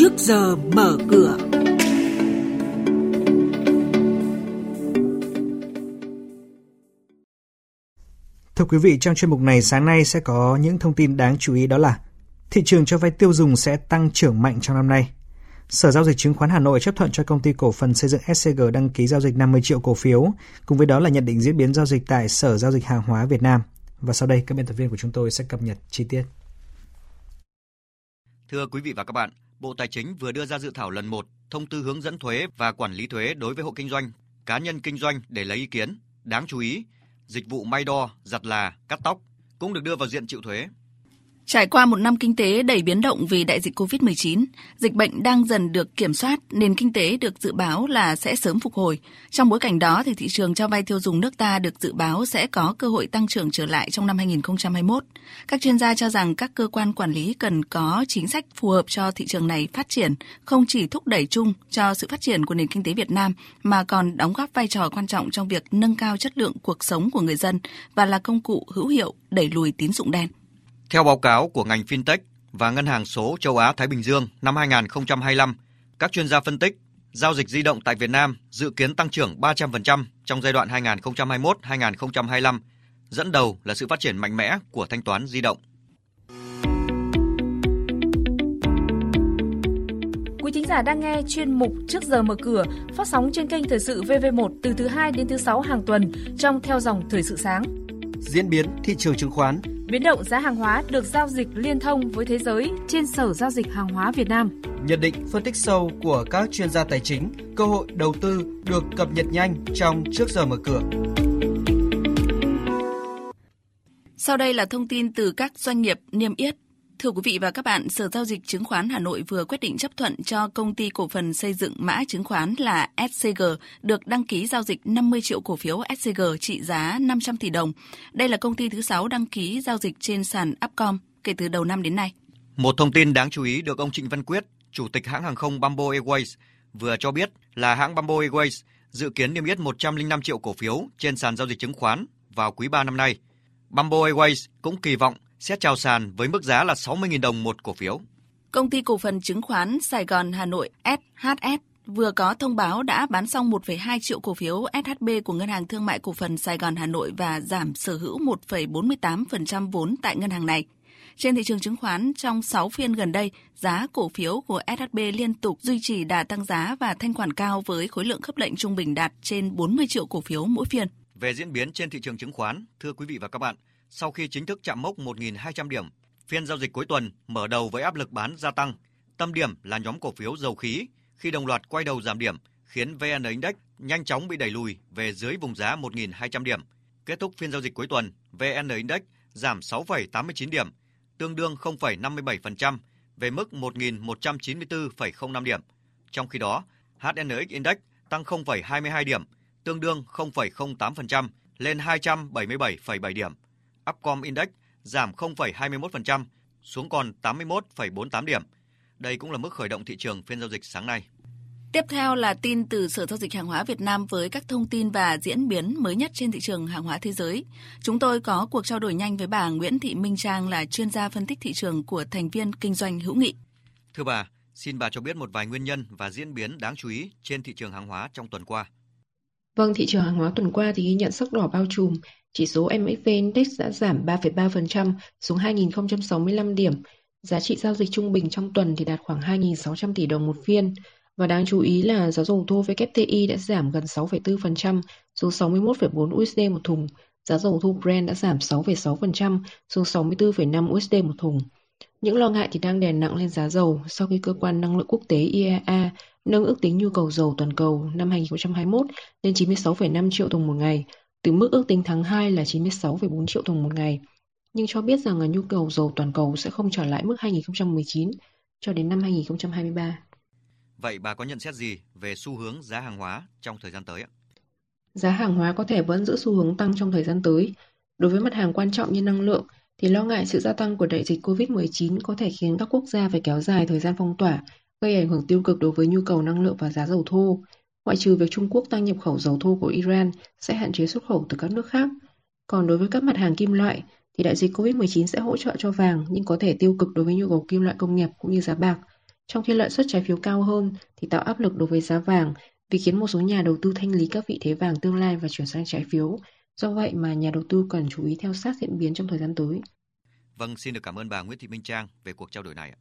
trước giờ mở cửa. Thưa quý vị, trong chuyên mục này sáng nay sẽ có những thông tin đáng chú ý đó là thị trường cho vay tiêu dùng sẽ tăng trưởng mạnh trong năm nay. Sở Giao dịch Chứng khoán Hà Nội chấp thuận cho công ty cổ phần xây dựng SCG đăng ký giao dịch 50 triệu cổ phiếu, cùng với đó là nhận định diễn biến giao dịch tại Sở Giao dịch Hàng hóa Việt Nam. Và sau đây, các biên tập viên của chúng tôi sẽ cập nhật chi tiết. Thưa quý vị và các bạn, Bộ Tài chính vừa đưa ra dự thảo lần 1 thông tư hướng dẫn thuế và quản lý thuế đối với hộ kinh doanh, cá nhân kinh doanh để lấy ý kiến. Đáng chú ý, dịch vụ may đo, giặt là, cắt tóc cũng được đưa vào diện chịu thuế. Trải qua một năm kinh tế đầy biến động vì đại dịch COVID-19, dịch bệnh đang dần được kiểm soát, nền kinh tế được dự báo là sẽ sớm phục hồi. Trong bối cảnh đó, thì thị trường cho vay tiêu dùng nước ta được dự báo sẽ có cơ hội tăng trưởng trở lại trong năm 2021. Các chuyên gia cho rằng các cơ quan quản lý cần có chính sách phù hợp cho thị trường này phát triển, không chỉ thúc đẩy chung cho sự phát triển của nền kinh tế Việt Nam, mà còn đóng góp vai trò quan trọng trong việc nâng cao chất lượng cuộc sống của người dân và là công cụ hữu hiệu đẩy lùi tín dụng đen. Theo báo cáo của ngành fintech và ngân hàng số châu Á Thái Bình Dương năm 2025, các chuyên gia phân tích giao dịch di động tại Việt Nam dự kiến tăng trưởng 300% trong giai đoạn 2021-2025, dẫn đầu là sự phát triển mạnh mẽ của thanh toán di động. Quý thính giả đang nghe chuyên mục Trước giờ mở cửa phát sóng trên kênh Thời sự VV1 từ thứ 2 đến thứ 6 hàng tuần trong theo dòng Thời sự sáng. Diễn biến thị trường chứng khoán Biến động giá hàng hóa được giao dịch liên thông với thế giới trên Sở Giao dịch Hàng hóa Việt Nam. Nhận định phân tích sâu của các chuyên gia tài chính, cơ hội đầu tư được cập nhật nhanh trong trước giờ mở cửa. Sau đây là thông tin từ các doanh nghiệp niêm yết Thưa quý vị và các bạn, Sở Giao dịch Chứng khoán Hà Nội vừa quyết định chấp thuận cho công ty cổ phần xây dựng mã chứng khoán là SCG được đăng ký giao dịch 50 triệu cổ phiếu SCG trị giá 500 tỷ đồng. Đây là công ty thứ 6 đăng ký giao dịch trên sàn Upcom kể từ đầu năm đến nay. Một thông tin đáng chú ý được ông Trịnh Văn Quyết, Chủ tịch hãng hàng không Bamboo Airways vừa cho biết là hãng Bamboo Airways dự kiến niêm yết 105 triệu cổ phiếu trên sàn giao dịch chứng khoán vào quý 3 năm nay. Bamboo Airways cũng kỳ vọng sẽ chào sàn với mức giá là 60.000 đồng một cổ phiếu. Công ty cổ phần chứng khoán Sài Gòn Hà Nội SHS vừa có thông báo đã bán xong 1,2 triệu cổ phiếu SHB của Ngân hàng Thương mại Cổ phần Sài Gòn Hà Nội và giảm sở hữu 1,48% vốn tại ngân hàng này. Trên thị trường chứng khoán, trong 6 phiên gần đây, giá cổ phiếu của SHB liên tục duy trì đà tăng giá và thanh khoản cao với khối lượng khớp lệnh trung bình đạt trên 40 triệu cổ phiếu mỗi phiên. Về diễn biến trên thị trường chứng khoán, thưa quý vị và các bạn, sau khi chính thức chạm mốc 1.200 điểm, phiên giao dịch cuối tuần mở đầu với áp lực bán gia tăng. Tâm điểm là nhóm cổ phiếu dầu khí khi đồng loạt quay đầu giảm điểm, khiến VN Index nhanh chóng bị đẩy lùi về dưới vùng giá 1.200 điểm. Kết thúc phiên giao dịch cuối tuần, VN Index giảm 6,89 điểm, tương đương 0,57% về mức 1.194,05 điểm. Trong khi đó, HNX Index tăng 0,22 điểm, tương đương 0,08% lên 277,7 điểm. Upcom Index giảm 0,21% xuống còn 81,48 điểm. Đây cũng là mức khởi động thị trường phiên giao dịch sáng nay. Tiếp theo là tin từ Sở Giao dịch Hàng hóa Việt Nam với các thông tin và diễn biến mới nhất trên thị trường hàng hóa thế giới. Chúng tôi có cuộc trao đổi nhanh với bà Nguyễn Thị Minh Trang là chuyên gia phân tích thị trường của thành viên kinh doanh hữu nghị. Thưa bà, xin bà cho biết một vài nguyên nhân và diễn biến đáng chú ý trên thị trường hàng hóa trong tuần qua. Vâng, thị trường hàng hóa tuần qua thì ghi nhận sắc đỏ bao trùm chỉ số MXV Index đã giảm 3,3% xuống 2.065 điểm. Giá trị giao dịch trung bình trong tuần thì đạt khoảng 2.600 tỷ đồng một phiên. Và đáng chú ý là giá dầu thô WTI đã giảm gần 6,4% xuống 61,4 USD một thùng. Giá dầu thô Brent đã giảm 6,6% xuống 64,5 USD một thùng. Những lo ngại thì đang đè nặng lên giá dầu sau khi cơ quan năng lượng quốc tế IEA nâng ước tính nhu cầu dầu toàn cầu năm 2021 lên 96,5 triệu thùng một ngày, từ mức ước tính tháng 2 là 96,4 triệu thùng một ngày, nhưng cho biết rằng nhu cầu dầu toàn cầu sẽ không trở lại mức 2019 cho đến năm 2023. Vậy bà có nhận xét gì về xu hướng giá hàng hóa trong thời gian tới ạ? Giá hàng hóa có thể vẫn giữ xu hướng tăng trong thời gian tới. Đối với mặt hàng quan trọng như năng lượng, thì lo ngại sự gia tăng của đại dịch COVID-19 có thể khiến các quốc gia phải kéo dài thời gian phong tỏa, gây ảnh hưởng tiêu cực đối với nhu cầu năng lượng và giá dầu thô ngoại trừ việc Trung Quốc tăng nhập khẩu dầu thô của Iran sẽ hạn chế xuất khẩu từ các nước khác. Còn đối với các mặt hàng kim loại, thì đại dịch COVID-19 sẽ hỗ trợ cho vàng nhưng có thể tiêu cực đối với nhu cầu kim loại công nghiệp cũng như giá bạc. Trong khi lợi suất trái phiếu cao hơn thì tạo áp lực đối với giá vàng vì khiến một số nhà đầu tư thanh lý các vị thế vàng tương lai và chuyển sang trái phiếu. Do vậy mà nhà đầu tư cần chú ý theo sát diễn biến trong thời gian tới. Vâng, xin được cảm ơn bà Nguyễn Thị Minh Trang về cuộc trao đổi này ạ.